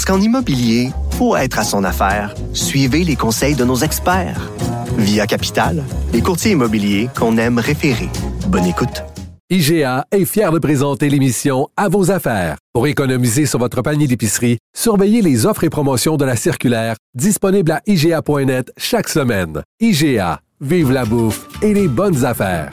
Parce qu'en immobilier, pour être à son affaire, suivez les conseils de nos experts. Via Capital, les courtiers immobiliers qu'on aime référer. Bonne écoute. IGA est fier de présenter l'émission À vos affaires. Pour économiser sur votre panier d'épicerie, surveillez les offres et promotions de la circulaire disponible à IGA.net chaque semaine. IGA, vive la bouffe et les bonnes affaires.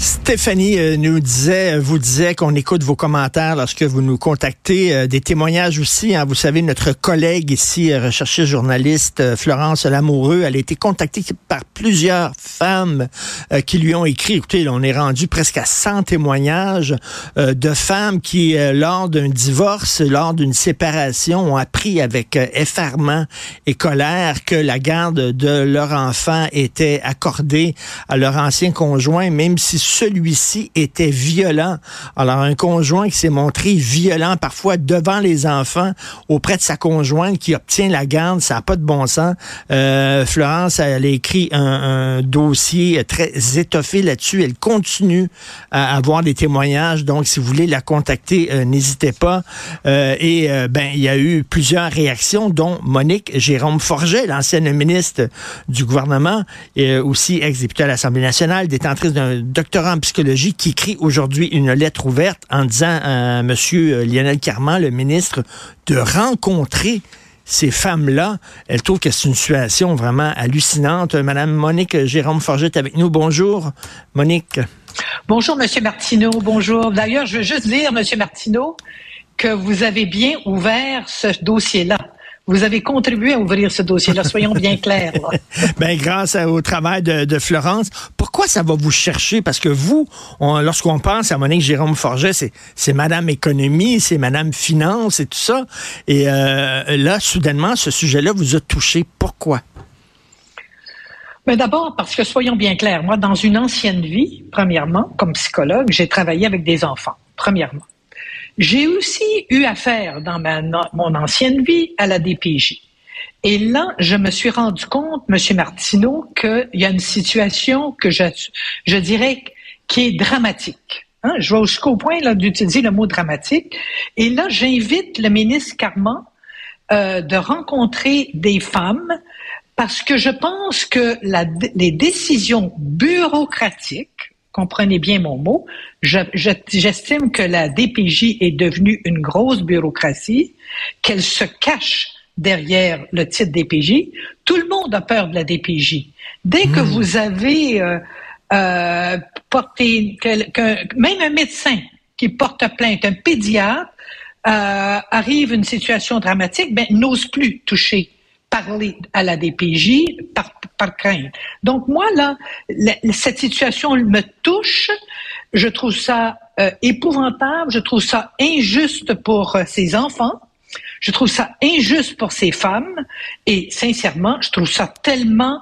Stéphanie euh, nous disait, vous disait qu'on écoute vos commentaires lorsque vous nous contactez, euh, des témoignages aussi. Hein. vous savez, notre collègue ici, euh, recherchée journaliste Florence Lamoureux, elle a été contactée par plusieurs femmes qui lui ont écrit. Écoutez, on est rendu presque à 100 témoignages de femmes qui, lors d'un divorce, lors d'une séparation, ont appris avec effarement et colère que la garde de leur enfant était accordée à leur ancien conjoint, même si celui-ci était violent. Alors, un conjoint qui s'est montré violent parfois devant les enfants auprès de sa conjointe qui obtient la garde, ça n'a pas de bon sens. Euh, Florence, elle a écrit un, un dossier très étoffé là-dessus. Elle continue à avoir des témoignages. Donc, si vous voulez la contacter, euh, n'hésitez pas. Euh, et euh, ben, il y a eu plusieurs réactions, dont Monique Jérôme Forget, l'ancienne ministre du gouvernement, et aussi ex-députée à l'Assemblée nationale, détentrice d'un en psychologie, qui écrit aujourd'hui une lettre ouverte en disant à M. Lionel Carman, le ministre, de rencontrer ces femmes-là. Elle trouve que c'est une situation vraiment hallucinante. Madame Monique Jérôme Forget avec nous. Bonjour, Monique. Bonjour, Monsieur Martineau. Bonjour. D'ailleurs, je veux juste dire, Monsieur Martineau, que vous avez bien ouvert ce dossier-là. Vous avez contribué à ouvrir ce dossier-là, soyons bien clairs. Ben, grâce à, au travail de, de, Florence. Pourquoi ça va vous chercher? Parce que vous, lorsqu'on pense à Monique Jérôme Forget, c'est Madame Économie, c'est Madame Finance et tout ça. Et euh, là, soudainement, ce sujet-là vous a touché. Pourquoi? Mais d'abord, parce que soyons bien clairs, moi, dans une ancienne vie, premièrement, comme psychologue, j'ai travaillé avec des enfants, premièrement. J'ai aussi eu affaire dans ma, mon ancienne vie à la DPJ. Et là, je me suis rendu compte, Monsieur Martineau, qu'il y a une situation que je, je dirais qui est dramatique. Hein? Je vais jusqu'au point d'utiliser le mot dramatique. Et là, j'invite le ministre Carman euh, de rencontrer des femmes parce que je pense que la, les décisions bureaucratiques comprenez bien mon mot, j'estime je, que la DPJ est devenue une grosse bureaucratie, qu'elle se cache derrière le titre DPJ. Tout le monde a peur de la DPJ. Dès mmh. que vous avez euh, euh, porté, que, que, même un médecin qui porte plainte, un pédiatre, euh, arrive une situation dramatique, ben n'ose plus toucher parler à la DPJ par, Donc moi, là, cette situation me touche. Je trouve ça euh, épouvantable. Je trouve ça injuste pour euh, ces enfants. Je trouve ça injuste pour ces femmes. Et sincèrement, je trouve ça tellement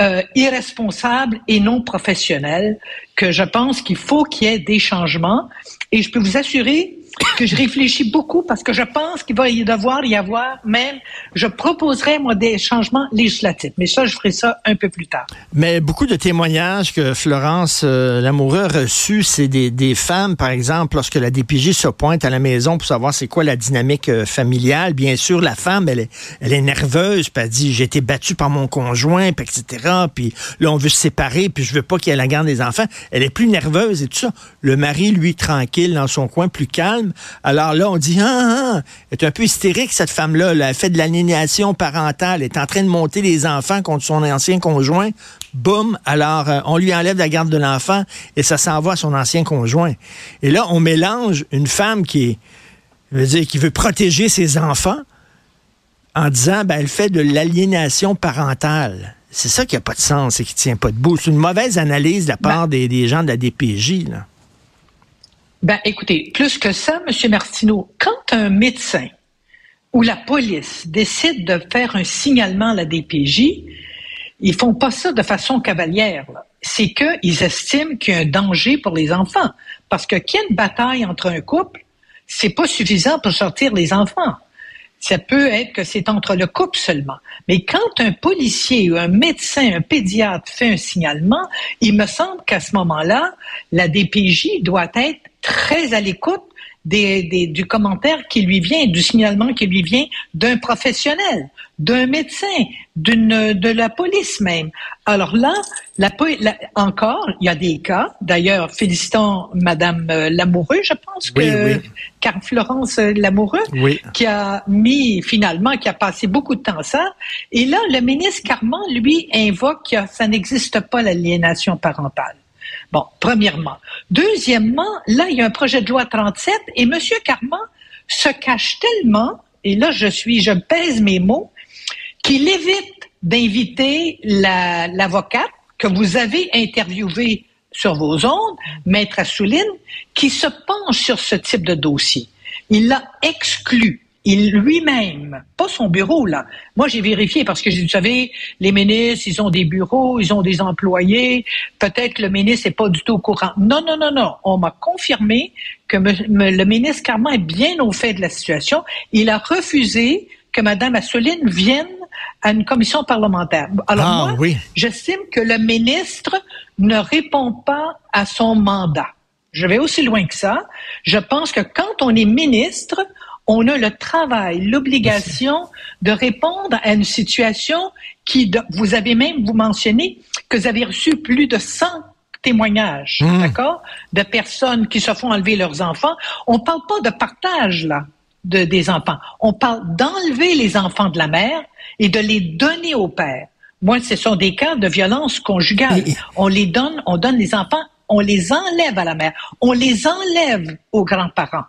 euh, irresponsable et non professionnel que je pense qu'il faut qu'il y ait des changements. Et je peux vous assurer que je réfléchis beaucoup parce que je pense qu'il va y devoir y avoir même, je proposerai moi des changements législatifs. Mais ça, je ferai ça un peu plus tard. Mais beaucoup de témoignages que Florence euh, Lamoureux a reçus, c'est des, des, femmes, par exemple, lorsque la DPJ se pointe à la maison pour savoir c'est quoi la dynamique euh, familiale. Bien sûr, la femme, elle est, elle est nerveuse, puis elle dit j'ai été battue par mon conjoint, puis etc. Puis là, on veut se séparer, puis je veux pas qu'il y ait la garde des enfants. Elle est plus nerveuse et tout ça. Le mari, lui, tranquille dans son coin, plus calme. Alors là, on dit, ah, ah, elle est un peu hystérique, cette femme-là. Elle fait de l'aliénation parentale. Elle est en train de monter les enfants contre son ancien conjoint. Boum. Alors, euh, on lui enlève la garde de l'enfant et ça s'envoie à son ancien conjoint. Et là, on mélange une femme qui est, veut dire, qui veut protéger ses enfants en disant, ben, elle fait de l'aliénation parentale. c'est ça qui n'a pas de sens et qui tient pas debout. C'est une mauvaise analyse de la part des, des, gens de la DPJ. Là. Ben, écoutez, plus que ça, M. Martineau, quand un médecin ou la police décide de faire un signalement à la DPJ, ils font pas ça de façon cavalière. C'est qu'ils estiment qu'il y a un danger pour les enfants. Parce que qu'il y ait une bataille entre un couple, c'est pas suffisant pour sortir les enfants. Ça peut être que c'est entre le couple seulement. Mais quand un policier ou un médecin, un pédiatre fait un signalement, il me semble qu'à ce moment-là, la DPJ doit être très à l'écoute des, des, du commentaire qui lui vient, du signalement qui lui vient d'un professionnel, d'un médecin, d'une de la police même. Alors là, la, encore, il y a des cas. D'ailleurs, félicitons Madame euh, Lamoureux, je pense que Car Florence Lamoureux, qui a mis finalement, qui a passé beaucoup de temps à ça. Et là, le ministre Carman, lui, invoque que ça n'existe pas l'aliénation parentale. Bon, premièrement. Deuxièmement, là, il y a un projet de loi 37 et M. Carman se cache tellement, et là, je suis, je pèse mes mots, qu'il évite d'inviter l'avocate que vous avez interviewée sur vos ondes, Maître Assouline, qui se penche sur ce type de dossier. Il l'a exclu il lui-même, pas son bureau là. Moi, j'ai vérifié parce que vous savez, les ministres, ils ont des bureaux, ils ont des employés. Peut-être que le ministre n'est pas du tout au courant. Non, non, non, non. On m'a confirmé que le ministre Carman est bien au fait de la situation. Il a refusé que Mme Assouline vienne à une commission parlementaire. Alors ah, moi, oui. j'estime que le ministre ne répond pas à son mandat. Je vais aussi loin que ça. Je pense que quand on est ministre, on a le travail, l'obligation de répondre à une situation qui, vous avez même, vous mentionné que vous avez reçu plus de 100 témoignages, mmh. d'accord, de personnes qui se font enlever leurs enfants. On parle pas de partage, là, de, des enfants. On parle d'enlever les enfants de la mère et de les donner au père. Moi, ce sont des cas de violence conjugale. On les donne, on donne les enfants, on les enlève à la mère, on les enlève aux grands-parents.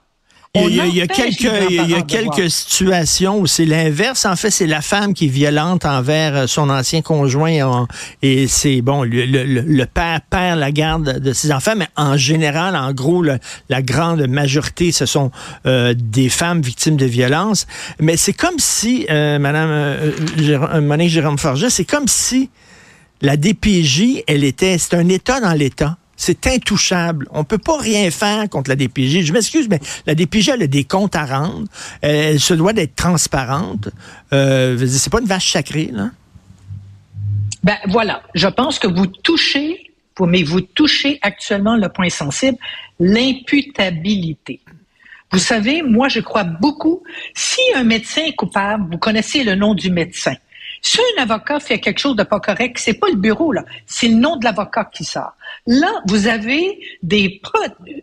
Il y, a, quelques, il y a quelques situations où c'est l'inverse. En fait, c'est la femme qui est violente envers euh, son ancien conjoint et c'est bon, le, le, père perd la garde de ses enfants, mais en général, en gros, la grande majorité, ce sont euh, des femmes victimes de violences. Mais c'est comme si, euh, Madame euh, Monique Jérôme Forget, c'est comme si la DPJ, elle était, c'est un État dans l'État. C'est intouchable. On peut pas rien faire contre la DPJ. Je m'excuse, mais la DPJ, elle a des comptes à rendre. Elle, se doit d'être transparente. Euh, c'est pas une vache sacrée, là. Ben voilà. Je pense que vous touchez, mais vous touchez actuellement le point sensible, l'imputabilité. Vous savez, moi, je crois beaucoup, si un médecin est coupable, vous connaissez le nom du médecin. Si un avocat fait quelque chose de pas correct, c'est pas le bureau, là. C'est le nom de l'avocat qui sort. Là, vous avez des,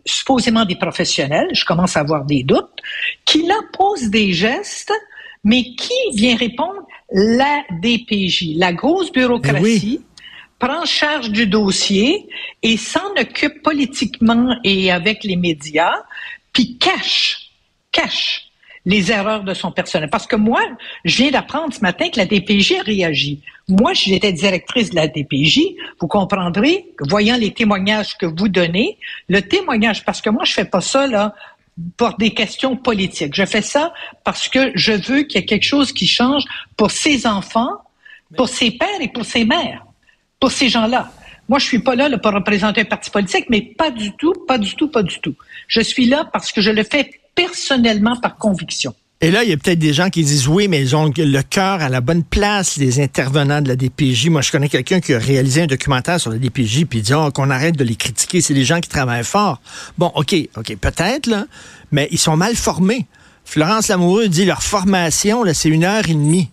supposément des professionnels, je commence à avoir des doutes, qui là posent des gestes, mais qui vient répondre? La DPJ, la grosse bureaucratie. prend charge du dossier et s'en occupe politiquement et avec les médias, puis cache, cache les erreurs de son personnel. Parce que moi, je viens d'apprendre ce matin que la DPJ a réagi. Moi, j'étais directrice de la DPJ, vous comprendrez, voyant les témoignages que vous donnez, le témoignage, parce que moi, je fais pas ça, là, pour des questions politiques. Je fais ça parce que je veux qu'il y ait quelque chose qui change pour ses enfants, pour ses pères et pour ses mères, pour ces gens-là. Moi, je suis pas là, là, pour représenter un parti politique, mais pas du tout, pas du tout, pas du tout. Je suis là parce que je le fais personnellement par conviction. Et là, il y a peut-être des gens qui disent oui, mais ils ont le cœur à la bonne place, les intervenants de la DPJ. Moi, je connais quelqu'un qui a réalisé un documentaire sur la DPJ, puis il dit oh, qu'on arrête de les critiquer, c'est des gens qui travaillent fort. Bon, OK, OK, peut-être, là, mais ils sont mal formés. Florence Lamoureux dit leur formation, c'est une heure et demie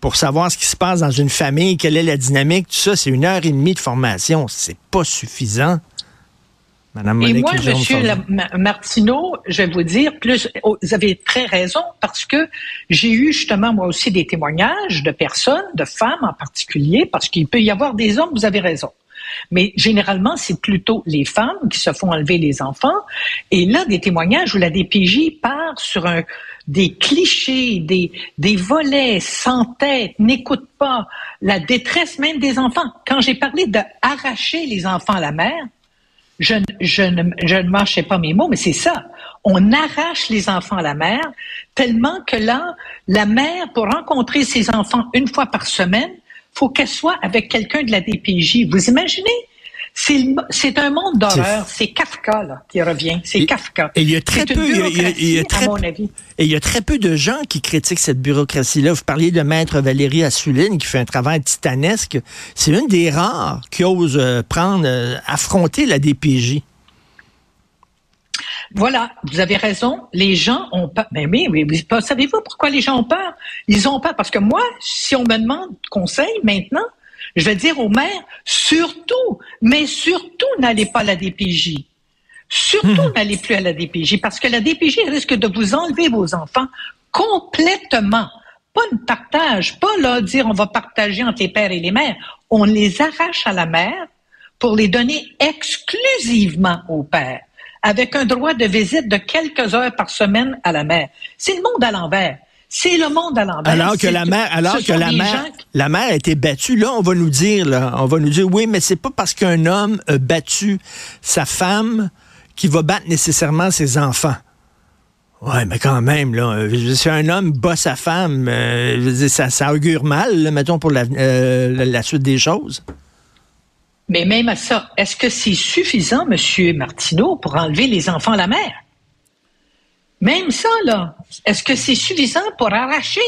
pour savoir ce qui se passe dans une famille, quelle est la dynamique, tout ça, c'est une heure et demie de formation. C'est pas suffisant. Madame Et moi, Monsieur Martineau, je vais vous dire, plus, oh, vous avez très raison, parce que j'ai eu justement moi aussi des témoignages de personnes, de femmes en particulier, parce qu'il peut y avoir des hommes, vous avez raison. Mais généralement, c'est plutôt les femmes qui se font enlever les enfants. Et là, des témoignages où la DPJ part sur un, des clichés, des, des volets sans tête, n'écoute pas la détresse même des enfants. Quand j'ai parlé d'arracher les enfants à la mère, je, je, ne, je ne pas mes mots, mais c'est ça. On arrache les enfants à la mère tellement que là, la mère, pour rencontrer ses enfants une fois par semaine, faut qu'elle soit avec quelqu'un de la DPJ. Vous imaginez? C'est un monde d'horreur. C'est Kafka là, qui revient. C'est Kafka. Et il y a très peu, il y a, très, Et il y a très peu de gens qui critiquent cette bureaucratie-là. Vous parliez de Maître Valérie Assouline qui fait un travail titanesque. C'est une des rares qui ose euh, prendre, euh, affronter la DPJ. Voilà, vous avez raison. Les gens ont peur. Mais oui, oui, savez-vous pourquoi les gens ont peur? Ils ont peur parce que moi, si on me demande conseil maintenant, je vais dire aux maires, surtout, mais surtout n'allez pas à la DPJ. Surtout hmm. n'allez plus à la DPJ parce que la DPJ risque de vous enlever vos enfants complètement. Pas une partage, pas là dire on va partager entre les pères et les mères. On les arrache à la mère pour les donner exclusivement au père, avec un droit de visite de quelques heures par semaine à la mère. C'est le monde à l'envers. C'est le monde à l'envers. Alors que la mère, alors que la mère, la mère a été battue. Là, on va nous dire, là, on va nous dire, oui, mais c'est pas parce qu'un homme a battu sa femme qu'il va battre nécessairement ses enfants. Ouais, mais quand même, là, si un homme bat sa femme, euh, ça, ça, augure mal, mettons, pour euh, la, la suite des choses. Mais même à ça, est-ce que c'est suffisant, Monsieur Martineau, pour enlever les enfants à la mère? Même ça, là, est-ce que c'est suffisant pour arracher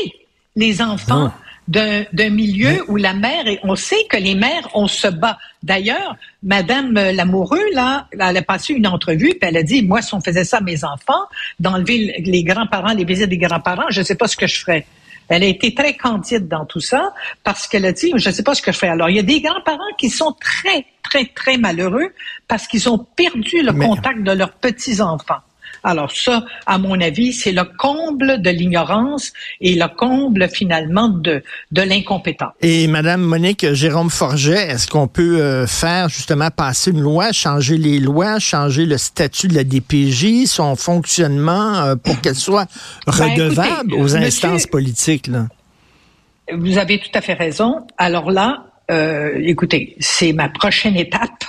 les enfants d'un milieu où la mère, et on sait que les mères, on se bat. D'ailleurs, Madame Lamoureux, là, elle a passé une entrevue, puis elle a dit, moi, si on faisait ça à mes enfants, d'enlever les grands-parents, les visites des grands-parents, je ne sais pas ce que je ferais. Elle a été très candide dans tout ça parce qu'elle a dit, je ne sais pas ce que je ferais. Alors, il y a des grands-parents qui sont très, très, très malheureux parce qu'ils ont perdu le contact de leurs petits-enfants. Alors ça, à mon avis, c'est le comble de l'ignorance et le comble finalement de, de l'incompétence. Et Madame Monique Jérôme Forget, est-ce qu'on peut euh, faire justement passer une loi, changer les lois, changer le statut de la DPJ, son fonctionnement euh, pour qu'elle soit ben, redevable aux instances politiques? Là? Vous avez tout à fait raison. Alors là, euh, écoutez, c'est ma prochaine étape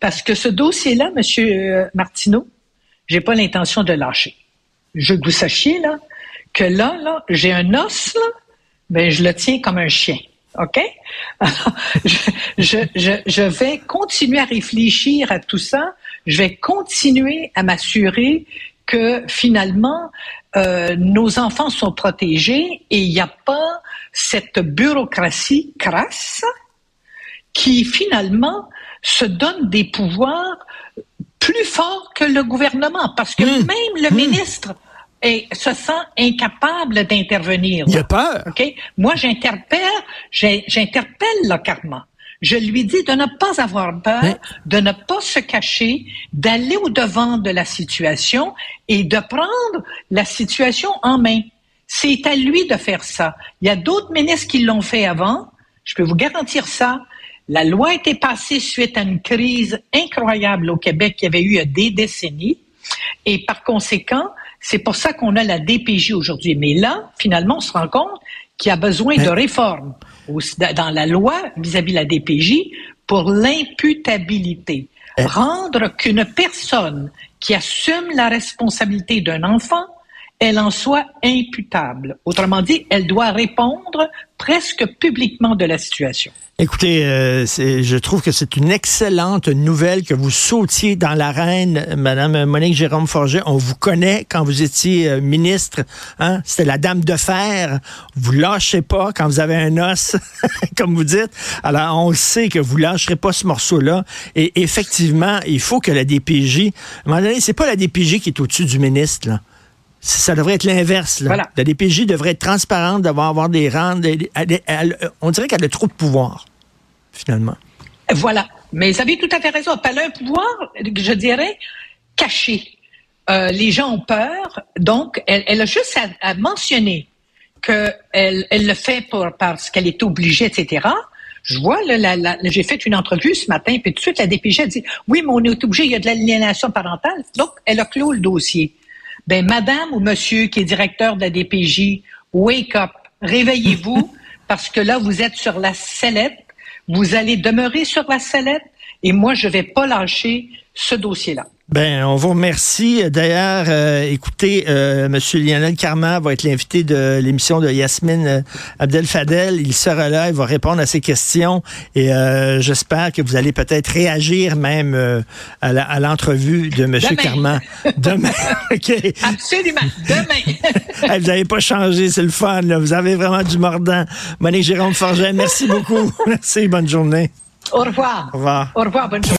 parce que ce dossier-là, Monsieur Martineau, j'ai pas l'intention de lâcher. Je veux que vous sachiez, là, que là, là, j'ai un os, là, ben, je le tiens comme un chien. OK? je, vais continuer à réfléchir à tout ça. Je vais continuer à m'assurer que finalement, euh, nos enfants sont protégés et il n'y a pas cette bureaucratie crasse qui finalement se donne des pouvoirs plus fort que le gouvernement, parce que hmm. même le hmm. ministre se sent incapable d'intervenir. Il a peur. Moi, j'interpelle, j'interpelle le karma. Je lui dis de ne pas avoir peur, de ne pas se cacher, d'aller au devant de la situation et de prendre la situation en main. C'est à lui de faire ça. Il y a d'autres ministres qui l'ont fait avant. Je peux vous garantir ça. La loi a été passée suite à une crise incroyable au Québec qui avait eu il y a des décennies. Et par conséquent, c'est pour ça qu'on a la DPJ aujourd'hui. Mais là, finalement, on se rend compte qu'il y a besoin de réformes dans la loi vis-à-vis de la DPJ pour l'imputabilité. Rendre qu'une personne qui assume la responsabilité d'un enfant, elle en soit imputable. Autrement dit, elle doit répondre presque publiquement de la situation. Écoutez, euh, je trouve que c'est une excellente nouvelle que vous sautiez dans l'arène, Madame Monique Jérôme Forget. On vous connaît quand vous étiez euh, ministre. Hein? C'était la dame de fer. Vous lâchez pas quand vous avez un os, comme vous dites. Alors, on sait que vous lâcherez pas ce morceau-là. Et effectivement, il faut que la DPJ... À un moment donné, c'est pas la DPJ qui est au-dessus du ministre, là. Ça devrait être l'inverse. La DPJ devrait être transparente, devrait avoir des rangs. on dirait qu'elle a trop de pouvoir, finalement. Voilà. Mais vous avez tout à fait raison. Elle a un pouvoir, je dirais, caché. Euh, les gens ont peur, donc elle, a juste à, mentionner qu'elle elle le fait pour, parce qu'elle est obligée, etc. Je vois, là, j'ai fait une entrevue ce matin, puis tout de suite, la DPJ a dit, oui, mais on est obligé, il y a de l'aliénation parentale. Donc, elle a clos le dossier. Ben, madame ou monsieur qui est directeur de la DPJ, wake up, réveillez-vous, parce que là, vous êtes sur la sellette, vous allez demeurer sur la sellette, et moi, je vais pas lâcher ce dossier-là. Ben, on vous remercie. D'ailleurs, euh, écoutez, euh, M. Lionel Carman va être l'invité de l'émission de Yasmine euh, Abdel Fadel. Il sera là, il va répondre à ces questions et euh, j'espère que vous allez peut-être réagir même à l'entrevue de M. Carman. Demain. OK. Absolument. Demain. vous n'avez pas changé, c'est le fun. Là. Vous avez vraiment du mordant. Monique Jérôme Forget, merci beaucoup. merci, bonne journée. Au revoir. Au revoir. Au revoir, bonne journée.